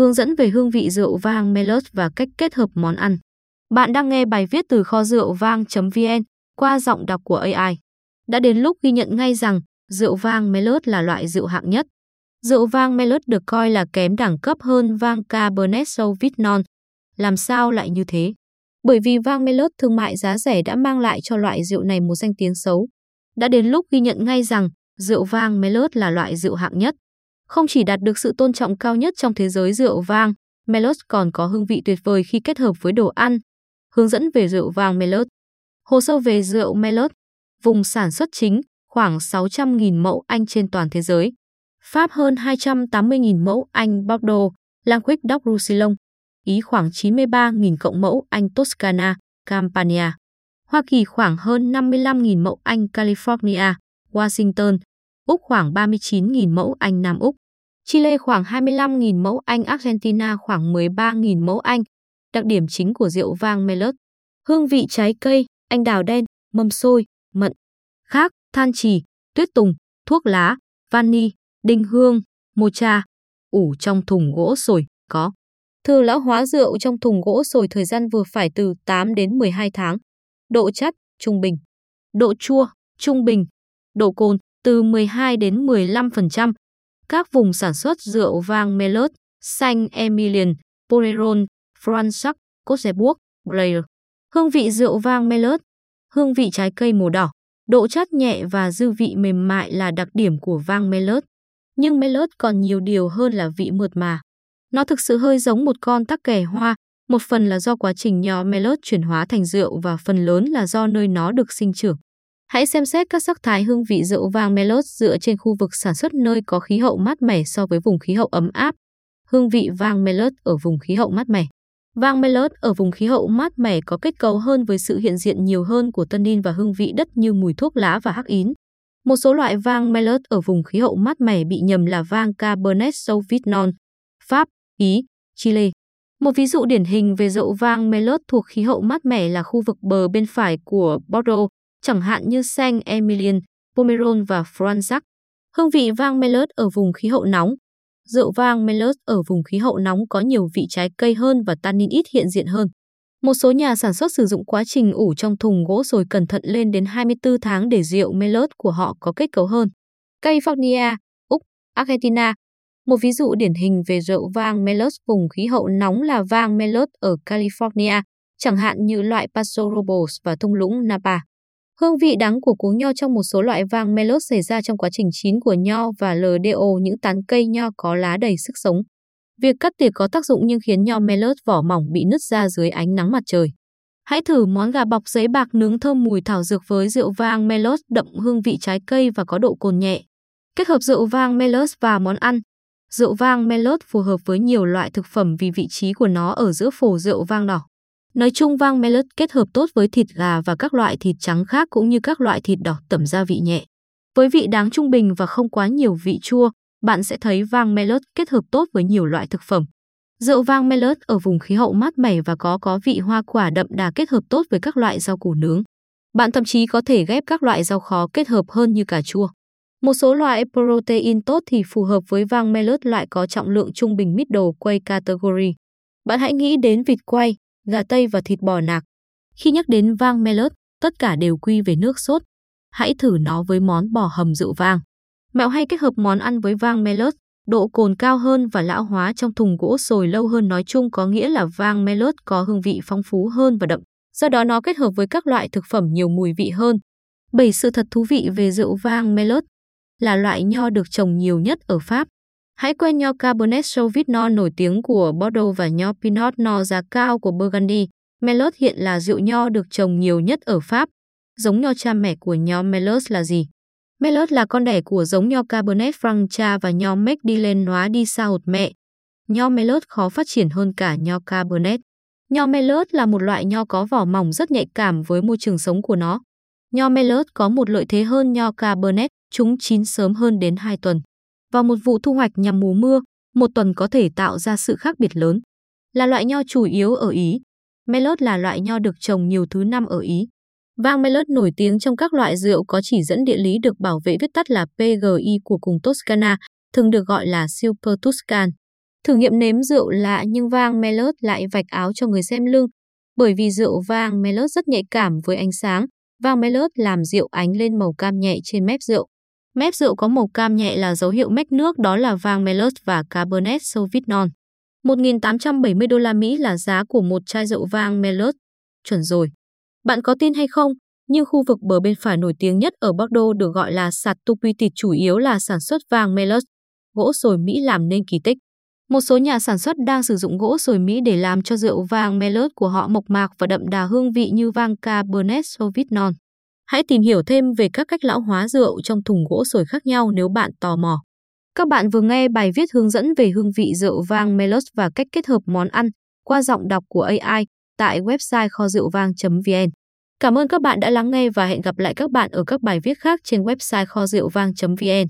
hướng dẫn về hương vị rượu vang Melot và cách kết hợp món ăn. Bạn đang nghe bài viết từ kho rượu vang.vn qua giọng đọc của AI. Đã đến lúc ghi nhận ngay rằng rượu vang Melot là loại rượu hạng nhất. Rượu vang Melot được coi là kém đẳng cấp hơn vang Cabernet Sauvignon. Làm sao lại như thế? Bởi vì vang Melot thương mại giá rẻ đã mang lại cho loại rượu này một danh tiếng xấu. Đã đến lúc ghi nhận ngay rằng rượu vang Melot là loại rượu hạng nhất. Không chỉ đạt được sự tôn trọng cao nhất trong thế giới rượu vang, Melot còn có hương vị tuyệt vời khi kết hợp với đồ ăn. Hướng dẫn về rượu vang Melot. Hồ sơ về rượu Melot. Vùng sản xuất chính, khoảng 600.000 mẫu Anh trên toàn thế giới. Pháp hơn 280.000 mẫu Anh Bordeaux, Languedoc d'Oc Roussillon. Ý khoảng 93.000 cộng mẫu Anh Toscana, Campania. Hoa Kỳ khoảng hơn 55.000 mẫu Anh California, Washington. Úc khoảng 39.000 mẫu Anh Nam Úc. Chile khoảng 25.000 mẫu Anh Argentina khoảng 13.000 mẫu Anh. Đặc điểm chính của rượu vang Melot. Hương vị trái cây, anh đào đen, mâm xôi, mận. Khác, than trì, tuyết tùng, thuốc lá, vani, đinh hương, mocha. Ủ trong thùng gỗ sồi, có. Thư lão hóa rượu trong thùng gỗ sồi thời gian vừa phải từ 8 đến 12 tháng. Độ chất, trung bình. Độ chua, trung bình. Độ cồn, từ 12 đến 15%. Các vùng sản xuất rượu vang Melot, xanh Emilion, Pomerol, Fransac, Côte Blair. Hương vị rượu vang Melot. Hương vị trái cây màu đỏ. Độ chất nhẹ và dư vị mềm mại là đặc điểm của vang Melot. Nhưng Melot còn nhiều điều hơn là vị mượt mà. Nó thực sự hơi giống một con tắc kè hoa, một phần là do quá trình nho Melot chuyển hóa thành rượu và phần lớn là do nơi nó được sinh trưởng. Hãy xem xét các sắc thái hương vị rượu vang Melot dựa trên khu vực sản xuất nơi có khí hậu mát mẻ so với vùng khí hậu ấm áp. Hương vị vang Melot ở vùng khí hậu mát mẻ. Vang Melot ở vùng khí hậu mát mẻ có kết cấu hơn với sự hiện diện nhiều hơn của tannin và hương vị đất như mùi thuốc lá và hắc ín. Một số loại vang Melot ở vùng khí hậu mát mẻ bị nhầm là vang Cabernet Sauvignon, Pháp, Ý, Chile. Một ví dụ điển hình về rượu vang Melot thuộc khí hậu mát mẻ là khu vực bờ bên phải của Bordeaux, chẳng hạn như Saint Emilion, Pomerol và Fransac. Hương vị vang Melot ở vùng khí hậu nóng. Rượu vang Melot ở vùng khí hậu nóng có nhiều vị trái cây hơn và tannin ít hiện diện hơn. Một số nhà sản xuất sử dụng quá trình ủ trong thùng gỗ rồi cẩn thận lên đến 24 tháng để rượu Melot của họ có kết cấu hơn. California, Úc, Argentina. Một ví dụ điển hình về rượu vang Melot vùng khí hậu nóng là vang Melot ở California, chẳng hạn như loại Paso Robles và thung lũng Napa. Hương vị đắng của cuống nho trong một số loại vang Melos xảy ra trong quá trình chín của nho và LDO những tán cây nho có lá đầy sức sống. Việc cắt tỉa có tác dụng nhưng khiến nho Melos vỏ mỏng bị nứt ra dưới ánh nắng mặt trời. Hãy thử món gà bọc giấy bạc nướng thơm mùi thảo dược với rượu vang Melos đậm hương vị trái cây và có độ cồn nhẹ. Kết hợp rượu vang Melos và món ăn. Rượu vang Melos phù hợp với nhiều loại thực phẩm vì vị trí của nó ở giữa phổ rượu vang đỏ. Nói chung vang Melot kết hợp tốt với thịt gà và các loại thịt trắng khác cũng như các loại thịt đỏ tẩm gia vị nhẹ. Với vị đáng trung bình và không quá nhiều vị chua, bạn sẽ thấy vang Melot kết hợp tốt với nhiều loại thực phẩm. Rượu vang Melot ở vùng khí hậu mát mẻ và có có vị hoa quả đậm đà kết hợp tốt với các loại rau củ nướng. Bạn thậm chí có thể ghép các loại rau khó kết hợp hơn như cà chua. Một số loại protein tốt thì phù hợp với vang Melot loại có trọng lượng trung bình middle quay category. Bạn hãy nghĩ đến vịt quay, gà tây và thịt bò nạc. Khi nhắc đến vang Melot, tất cả đều quy về nước sốt. Hãy thử nó với món bò hầm rượu vang. Mẹo hay kết hợp món ăn với vang Melot, độ cồn cao hơn và lão hóa trong thùng gỗ sồi lâu hơn nói chung có nghĩa là vang Melot có hương vị phong phú hơn và đậm. Do đó nó kết hợp với các loại thực phẩm nhiều mùi vị hơn. 7 sự thật thú vị về rượu vang Melot là loại nho được trồng nhiều nhất ở Pháp. Hãy quen nho Cabernet Sauvignon nổi tiếng của Bordeaux và nho Pinot Noir giá cao của Burgundy. Merlot hiện là rượu nho được trồng nhiều nhất ở Pháp. Giống nho cha mẹ của nho Merlot là gì? Merlot là con đẻ của giống nho Cabernet Franc cha và nho Magdalen Noir đi xa hột mẹ. Nho Merlot khó phát triển hơn cả nho Cabernet. Nho Merlot là một loại nho có vỏ mỏng rất nhạy cảm với môi trường sống của nó. Nho Merlot có một lợi thế hơn nho Cabernet, chúng chín sớm hơn đến 2 tuần. Vào một vụ thu hoạch nhằm mùa mưa, một tuần có thể tạo ra sự khác biệt lớn. Là loại nho chủ yếu ở Ý. Melot là loại nho được trồng nhiều thứ năm ở Ý. Vang Melot nổi tiếng trong các loại rượu có chỉ dẫn địa lý được bảo vệ viết tắt là PGI của cùng Toscana, thường được gọi là Super Tuscan. Thử nghiệm nếm rượu lạ nhưng vang Melot lại vạch áo cho người xem lưng. Bởi vì rượu vang Melot rất nhạy cảm với ánh sáng, vang Melot làm rượu ánh lên màu cam nhẹ trên mép rượu. Mép rượu có màu cam nhẹ là dấu hiệu mách nước đó là vang Melot và Cabernet Sauvignon. 1.870 đô la Mỹ là giá của một chai rượu vang Melot. Chuẩn rồi. Bạn có tin hay không, nhưng khu vực bờ bên phải nổi tiếng nhất ở Bordeaux được gọi là sạt Tupitit chủ yếu là sản xuất vàng Melot. Gỗ sồi Mỹ làm nên kỳ tích. Một số nhà sản xuất đang sử dụng gỗ sồi Mỹ để làm cho rượu vang Melot của họ mộc mạc và đậm đà hương vị như vang Cabernet Sauvignon. Hãy tìm hiểu thêm về các cách lão hóa rượu trong thùng gỗ sồi khác nhau nếu bạn tò mò. Các bạn vừa nghe bài viết hướng dẫn về hương vị rượu vang Melos và cách kết hợp món ăn qua giọng đọc của AI tại website kho rượu vang.vn. Cảm ơn các bạn đã lắng nghe và hẹn gặp lại các bạn ở các bài viết khác trên website kho rượu vang.vn.